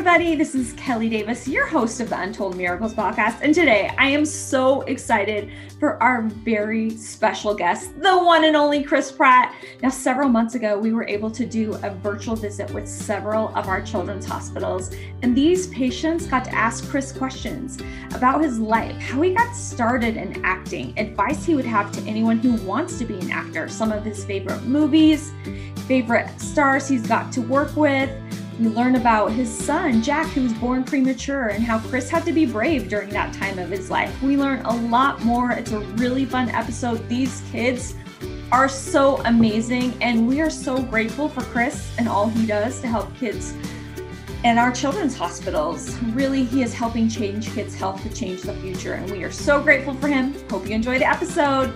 everybody. This is Kelly Davis, your host of the Untold Miracles podcast. And today I am so excited for our very special guest, the one and only Chris Pratt. Now, several months ago, we were able to do a virtual visit with several of our children's hospitals. And these patients got to ask Chris questions about his life, how he got started in acting, advice he would have to anyone who wants to be an actor, some of his favorite movies, favorite stars he's got to work with we learn about his son, Jack, who was born premature, and how Chris had to be brave during that time of his life. We learn a lot more. It's a really fun episode. These kids are so amazing, and we are so grateful for Chris and all he does to help kids and our children's hospitals. Really, he is helping change kids' health to change the future, and we are so grateful for him. Hope you enjoy the episode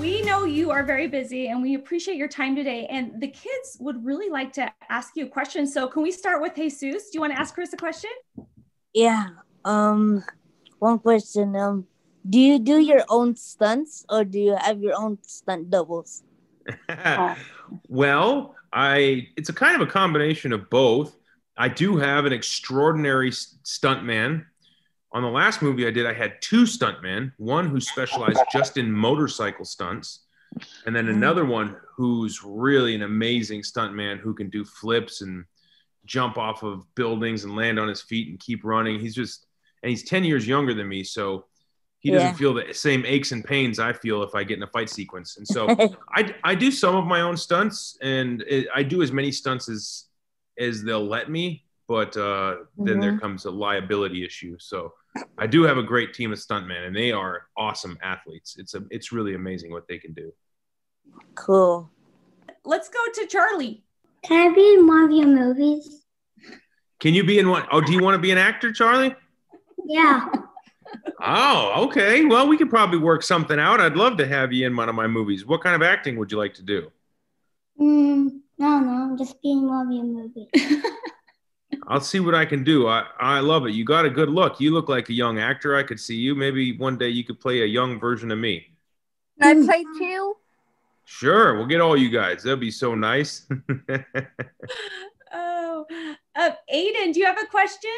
we know you are very busy and we appreciate your time today. And the kids would really like to ask you a question. So can we start with Jesus? Do you want to ask Chris a question? Yeah. Um one question. Um do you do your own stunts or do you have your own stunt doubles? well, I it's a kind of a combination of both. I do have an extraordinary stunt man on the last movie I did, I had two stuntmen, one who specialized just in motorcycle stunts, and then another one who's really an amazing stuntman who can do flips and jump off of buildings and land on his feet and keep running. He's just, and he's 10 years younger than me. So he doesn't yeah. feel the same aches and pains I feel if I get in a fight sequence. And so I, I do some of my own stunts and it, I do as many stunts as, as they'll let me but uh, then mm-hmm. there comes a liability issue. So I do have a great team of stuntmen, and they are awesome athletes. It's a it's really amazing what they can do. Cool. Let's go to Charlie. Can I be in one of your movies? Can you be in one? Oh, do you want to be an actor, Charlie? Yeah. oh, okay. Well, we could probably work something out. I'd love to have you in one of my movies. What kind of acting would you like to do? Mm, no, no, I just being one of your movies. I'll see what I can do. I, I love it. You got a good look. You look like a young actor. I could see you. Maybe one day you could play a young version of me. Can I play too? Sure. We'll get all you guys. That'd be so nice. oh, uh, Aiden, do you have a question?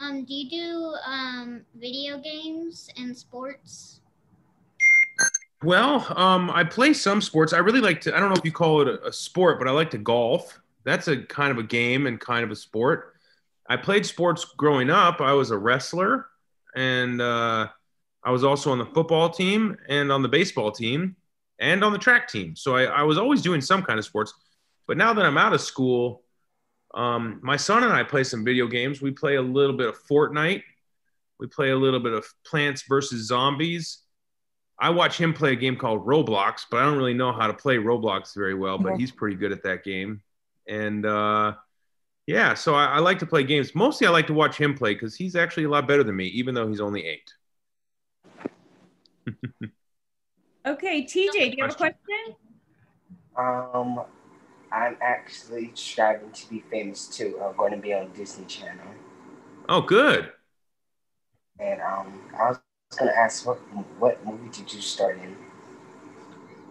Um, do you do um, video games and sports? Well, um, I play some sports. I really like to. I don't know if you call it a, a, sport, but I like to golf. That's a kind of a game and kind of a sport. I played sports growing up. I was a wrestler, and uh, I was also on the football team and on the baseball team and on the track team. So I, I was always doing some kind of sports. But now that I'm out of school, um, my son and I play some video games. We play a little bit of Fortnite. We play a little bit of Plants versus Zombies I watch him play a game called Roblox, but I don't really know how to play Roblox very well, but he's pretty good at that game. And uh, yeah, so I, I, like to play games. Mostly I like to watch him play because he's actually a lot better than me, even though he's only eight. okay, TJ, do you have a question? Um, I'm actually striving to be famous too. I'm going to be on Disney Channel. Oh, good. And um, I was was going to ask what what movie did you start in?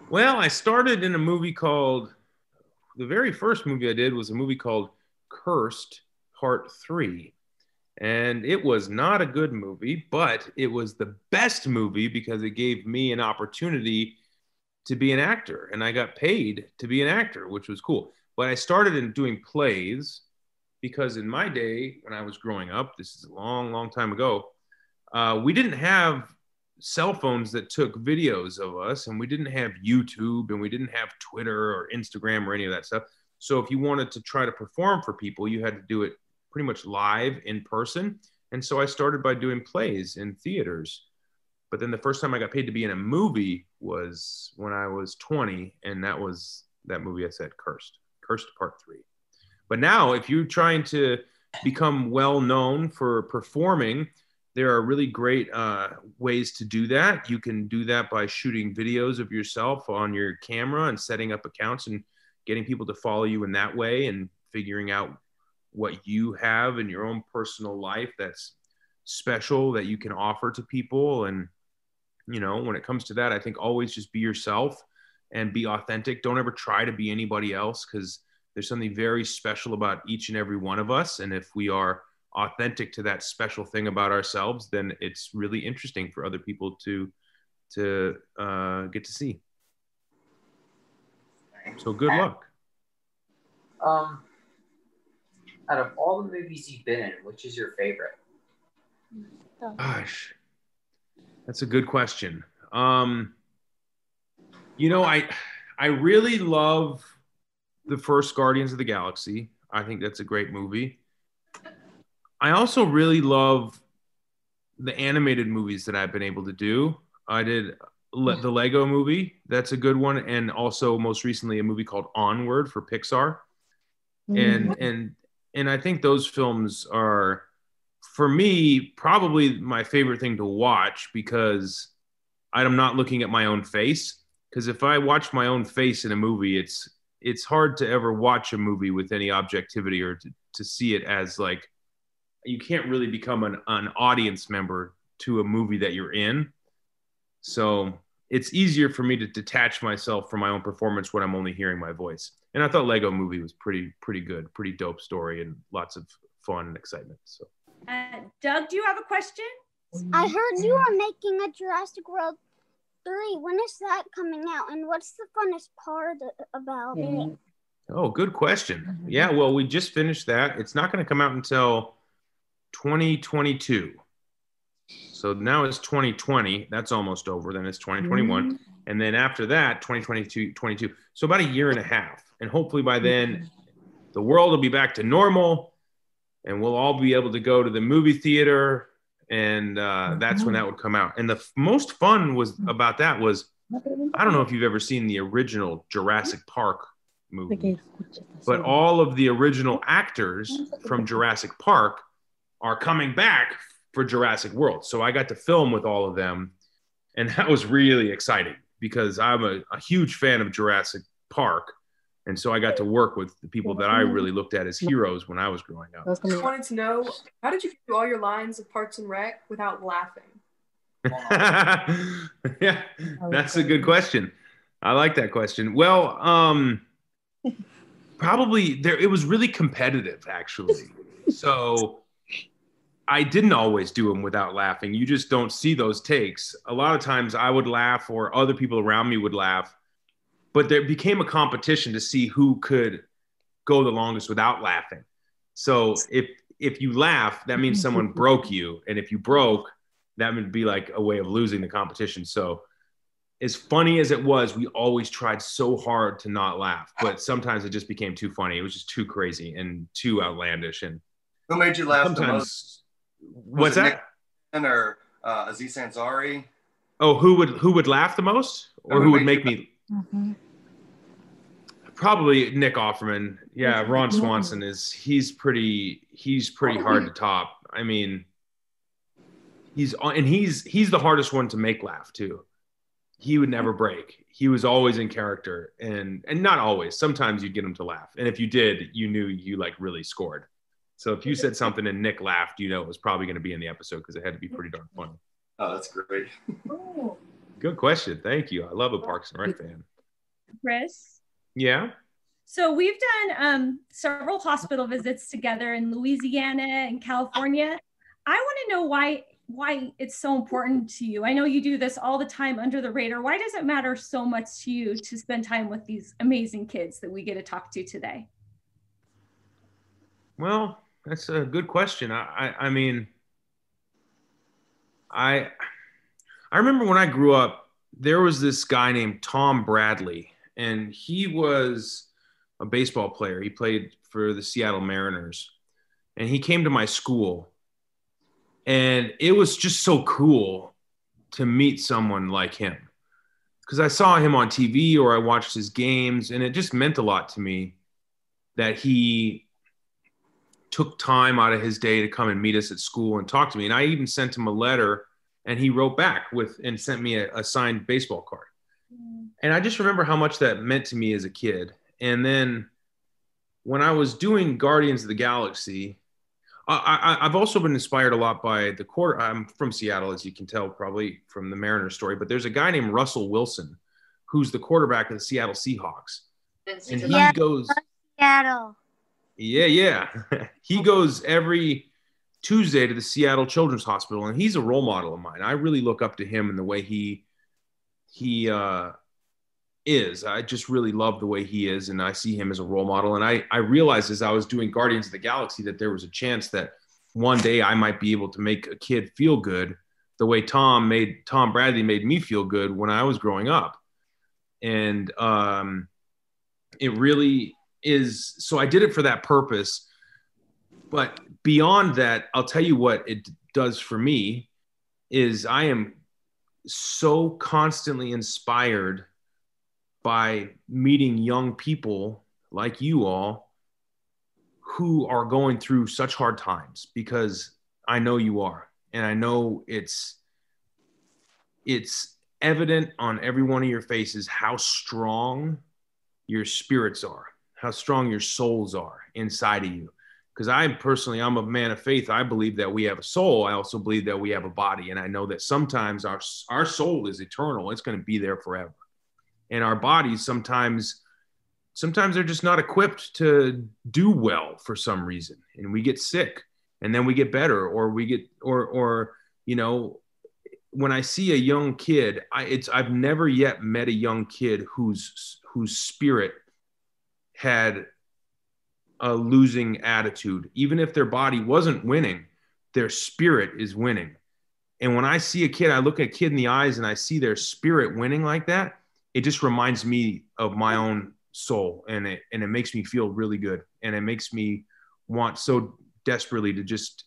Well, I started in a movie called the very first movie I did was a movie called Cursed Part 3. And it was not a good movie, but it was the best movie because it gave me an opportunity to be an actor and I got paid to be an actor, which was cool. But I started in doing plays because in my day when I was growing up, this is a long, long time ago, uh, we didn't have cell phones that took videos of us, and we didn't have YouTube, and we didn't have Twitter or Instagram or any of that stuff. So if you wanted to try to perform for people, you had to do it pretty much live in person. And so I started by doing plays in theaters. But then the first time I got paid to be in a movie was when I was 20, and that was that movie I said, Cursed, Cursed Part Three. But now, if you're trying to become well known for performing, there are really great uh, ways to do that. You can do that by shooting videos of yourself on your camera and setting up accounts and getting people to follow you in that way and figuring out what you have in your own personal life that's special that you can offer to people. And, you know, when it comes to that, I think always just be yourself and be authentic. Don't ever try to be anybody else because There's something very special about each and every one of us. And if we are authentic to that special thing about ourselves, then it's really interesting for other people to to uh, get to see. So good luck. Um, out of all the movies you've been in, which is your favorite? Gosh, that's a good question. Um, you know, I I really love the first Guardians of the Galaxy. I think that's a great movie. I also really love the animated movies that I've been able to do. I did Le- mm. the Lego movie. That's a good one, and also most recently a movie called Onward for Pixar. And mm-hmm. and and I think those films are, for me, probably my favorite thing to watch because I'm not looking at my own face. Because if I watch my own face in a movie, it's it's hard to ever watch a movie with any objectivity or to, to see it as like you can't really become an, an audience member to a movie that you're in. So it's easier for me to detach myself from my own performance when I'm only hearing my voice. And I thought Lego movie was pretty pretty good, pretty dope story and lots of fun and excitement. So Uh, Doug, do you have a question? I heard you are making a Jurassic World 3. When is that coming out? And what's the funnest part about it? Oh, good question. Yeah, well, we just finished that. It's not going to come out until 2022. So now it's 2020. That's almost over. Then it's 2021. Mm-hmm. And then after that, 2022, 22. So about a year and a half. And hopefully by then, mm-hmm. the world will be back to normal and we'll all be able to go to the movie theater. And uh, mm-hmm. that's when that would come out. And the f- most fun was about that was I don't know if you've ever seen the original Jurassic Park movie, but all of the original actors from Jurassic Park are coming back for Jurassic World. So I got to film with all of them, and that was really exciting because I'm a, a huge fan of Jurassic Park. And so I got to work with the people that I really looked at as heroes when I was growing up. I just wanted to know how did you do all your lines of Parks and Rec without laughing? yeah, that's a good question. I like that question. Well, um, probably there. It was really competitive, actually. So I didn't always do them without laughing. You just don't see those takes. A lot of times I would laugh, or other people around me would laugh, but there became a competition to see who could go the longest without laughing. So if if you laugh, that means someone broke you, and if you broke, that would be like a way of losing the competition. So, as funny as it was, we always tried so hard to not laugh, but sometimes it just became too funny. It was just too crazy and too outlandish. And Who made you laugh the most? Sometimes, what's that? Nick Cannon or uh, Aziz Ansari? Oh, who would who would laugh the most, or Who who would made make me? Mm-hmm. Probably Nick Offerman. Yeah, mm-hmm. Ron Swanson is he's pretty he's pretty hard to top. I mean, he's and he's he's the hardest one to make laugh too. He would never mm-hmm. break. He was always in character, and and not always. Sometimes you'd get him to laugh, and if you did, you knew you like really scored. So if you said something and Nick laughed, you know it was probably going to be in the episode because it had to be pretty darn funny. Oh, that's great. Good question. Thank you. I love a Parks and Rec fan. Chris? Yeah. So we've done um, several hospital visits together in Louisiana and California. I want to know why why it's so important to you. I know you do this all the time under the radar. Why does it matter so much to you to spend time with these amazing kids that we get to talk to today? Well, that's a good question. I, I, I mean, I, I remember when I grew up, there was this guy named Tom Bradley, and he was a baseball player. He played for the Seattle Mariners, and he came to my school, and it was just so cool to meet someone like him because I saw him on TV or I watched his games, and it just meant a lot to me that he took time out of his day to come and meet us at school and talk to me. And I even sent him a letter and he wrote back with and sent me a, a signed baseball card. Mm. And I just remember how much that meant to me as a kid. And then when I was doing Guardians of the Galaxy, I, I, I've also been inspired a lot by the quarter. I'm from Seattle, as you can tell, probably from the Mariners story. But there's a guy named Russell Wilson, who's the quarterback of the Seattle Seahawks, and he Yeah. goes. Seattle. Yeah, yeah. he goes every Tuesday to the Seattle Children's Hospital, and he's a role model of mine. I really look up to him and the way he he uh, is. I just really love the way he is, and I see him as a role model. And I I realized as I was doing Guardians of the Galaxy that there was a chance that one day I might be able to make a kid feel good the way Tom made Tom Bradley made me feel good when I was growing up, and um, it really is so i did it for that purpose. But beyond that i'll tell you what it does for me is i am so constantly inspired by meeting young people like you all who are going through such hard times because i know you are. And i know it's it's evident on every one of your faces how strong your spirits are how strong your souls are inside of you. Because i personally i'm a man of faith. I believe that we have a soul. I also believe that we have a body. And i know that sometimes our our soul is eternal. It's going to be there forever. And our bodies sometimes sometimes they're just not equipped to do well for some reason. And we get sick and then we get better or we get or or you know when i see a young kid i it's i've never yet met a young kid whose whose spirit had a losing attitude. Even if their body wasn't winning, their spirit is winning. And when I see a kid, I look a kid in the eyes and I see their spirit winning like that, it just reminds me of my own soul and it and it makes me feel really good and it makes me want so desperately to just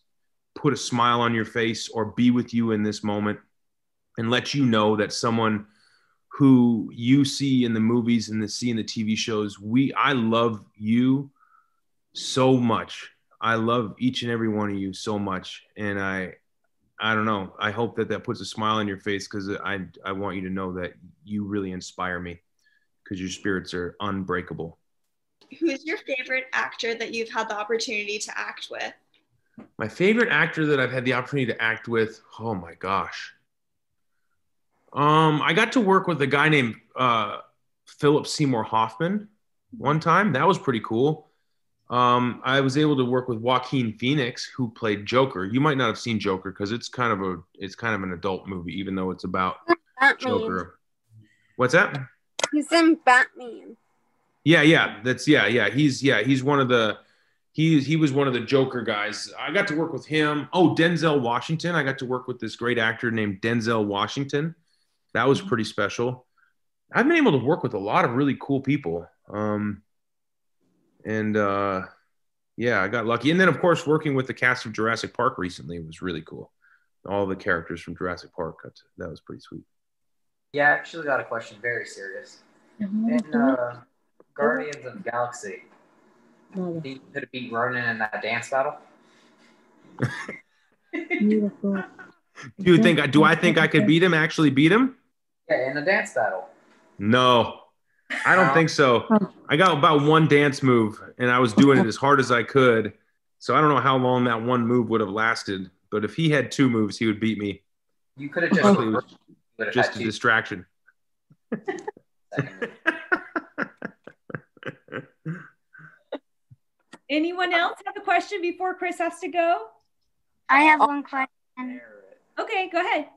put a smile on your face or be with you in this moment and let you know that someone who you see in the movies and the see in the TV shows. We I love you so much. I love each and every one of you so much, and I I don't know. I hope that that puts a smile on your face because I I want you to know that you really inspire me because your spirits are unbreakable. Who's your favorite actor that you've had the opportunity to act with? My favorite actor that I've had the opportunity to act with. Oh my gosh. Um, I got to work with a guy named uh, Philip Seymour Hoffman one time. That was pretty cool. Um, I was able to work with Joaquin Phoenix, who played Joker. You might not have seen Joker because it's kind of a it's kind of an adult movie, even though it's about Batman. Joker. What's that? He's in Batman. Yeah, yeah, that's yeah, yeah. He's yeah, he's one of the he he was one of the Joker guys. I got to work with him. Oh, Denzel Washington. I got to work with this great actor named Denzel Washington. That was pretty special. I've been able to work with a lot of really cool people. Um, and uh, yeah, I got lucky. And then, of course, working with the cast of Jurassic Park recently was really cool. All the characters from Jurassic Park, got to, that was pretty sweet. Yeah, I actually got a question very serious. In uh, Guardians of the Galaxy, do you could have beat Ronan in that dance battle? Beautiful. Do you think? I Do I think I could beat him? Actually, beat him? Yeah, in a dance battle. No, I don't think so. I got about one dance move, and I was doing it as hard as I could. So I don't know how long that one move would have lasted. But if he had two moves, he would beat me. You could have just, was have just a two distraction. Anyone else have a question before Chris has to go? I have oh. one question. Okay, go ahead.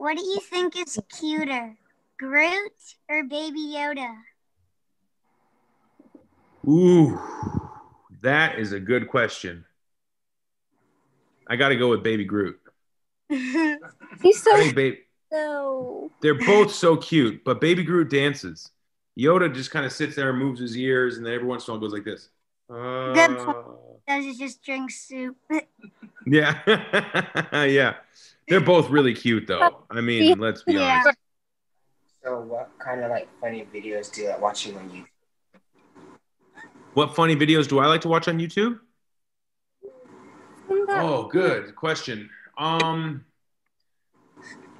What do you think is cuter, Groot or Baby Yoda? Ooh, that is a good question. I got to go with Baby Groot. He's I think ba- so. they're both so cute, but Baby Groot dances. Yoda just kind of sits there and moves his ears, and then every once in a while goes like this. Good Uh, point. Does is just drink soup. yeah, yeah. They're both really cute, though. I mean, let's be Yeah. honest. So, what kind of like funny videos do you like watching on YouTube? What funny videos do I like to watch on YouTube? Oh, good question. Um,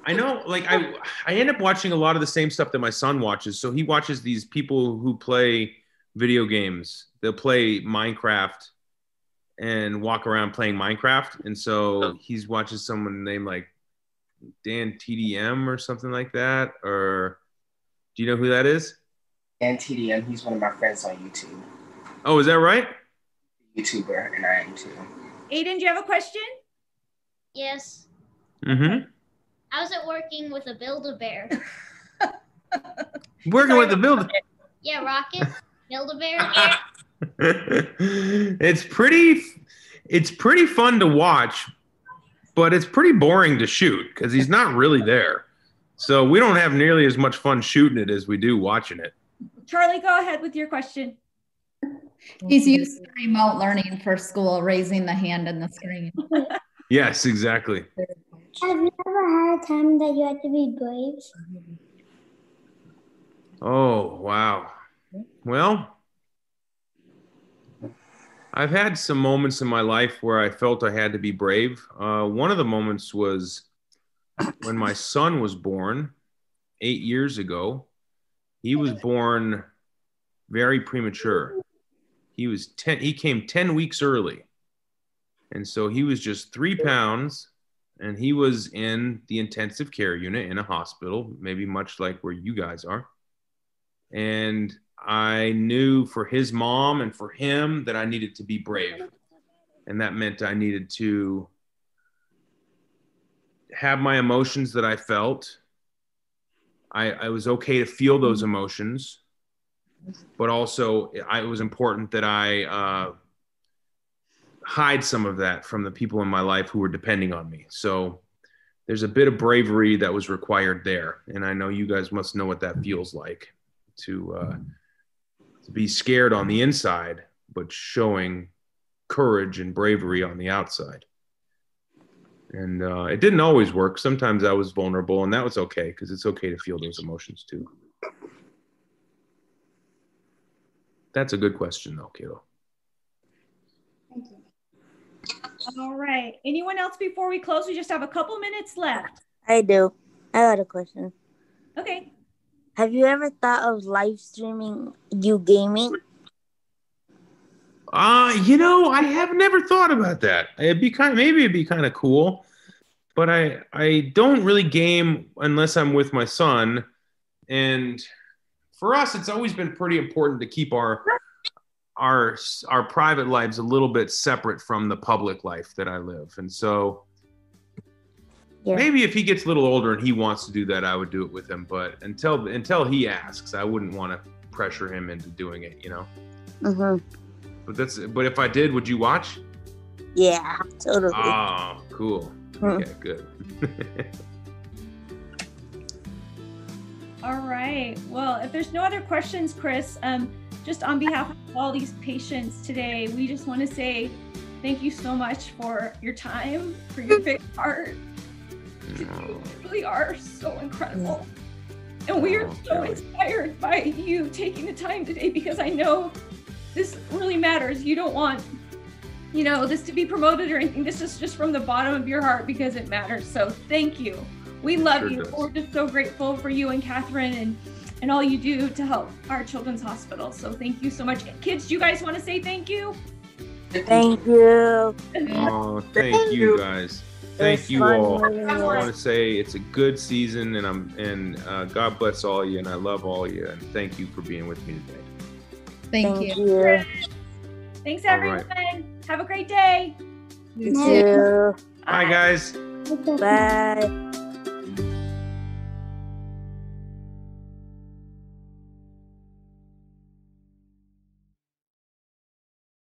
I know, like I, I end up watching a lot of the same stuff that my son watches. So he watches these people who play video games. They'll play Minecraft and walk around playing Minecraft. And so he's watching someone named like Dan TDM or something like that. Or do you know who that is? And TDM, he's one of my friends on YouTube. Oh, is that right? YouTuber, and I am too. Aiden, do you have a question? Yes. Mm-hmm. How's it working with a Build-A-Bear? Working with the builder. Yeah, Rocket, Build-A-Bear. it's pretty it's pretty fun to watch, but it's pretty boring to shoot because he's not really there. So we don't have nearly as much fun shooting it as we do watching it. Charlie, go ahead with your question. He's used to remote learning for school, raising the hand in the screen. Yes, exactly. Have you ever had a time that you had to be brave? Oh, wow. Well, I've had some moments in my life where I felt I had to be brave. Uh, one of the moments was when my son was born eight years ago. He was born very premature. He was 10, he came 10 weeks early. And so he was just three pounds and he was in the intensive care unit in a hospital, maybe much like where you guys are. And I knew for his mom and for him that I needed to be brave. And that meant I needed to have my emotions that I felt. I, I was okay to feel those emotions, but also it was important that I uh, hide some of that from the people in my life who were depending on me. So there's a bit of bravery that was required there. And I know you guys must know what that feels like to. Uh, to be scared on the inside, but showing courage and bravery on the outside. And uh, it didn't always work. Sometimes I was vulnerable, and that was okay because it's okay to feel those emotions too. That's a good question, though, Kayla. All right. Anyone else before we close? We just have a couple minutes left. I do. I got a question. Okay. Have you ever thought of live streaming you gaming? Uh, you know, I have never thought about that. It'd be kind of, maybe it'd be kind of cool, but I I don't really game unless I'm with my son. And for us, it's always been pretty important to keep our our our private lives a little bit separate from the public life that I live. And so Yeah. maybe if he gets a little older and he wants to do that, I would do it with him. But until until he asks, I wouldn't want to pressure him into doing it. You know. Mm-hmm. But that's but if I did, would you watch? Yeah, totally. Oh, cool. Mm. Okay, good. All right. Well, if there's no other questions, Chris, um, just on behalf of all these patients today, we just want to say thank you so much for your time, for your big heart. You really are so incredible. And we are Oh, so inspired by you taking the time today because I know this really matters. You don't want, you know, this to be promoted or anything. This is just from the bottom of your heart because it matters. So thank you. We love Sure you. does. We're just so grateful for you and Katherine and and all you do to help our children's hospital. So thank you so much. Kids, do you guys want to say thank you? Thank you. Oh, thank you guys. Thank you fun all. I want to say it's a good season, and I'm and uh, God bless all you, and I love all you, and thank you for being with me today. Thank, Thank you. you. Thanks, everyone. right. Have a great day. You You too. too. Bye, guys. Bye.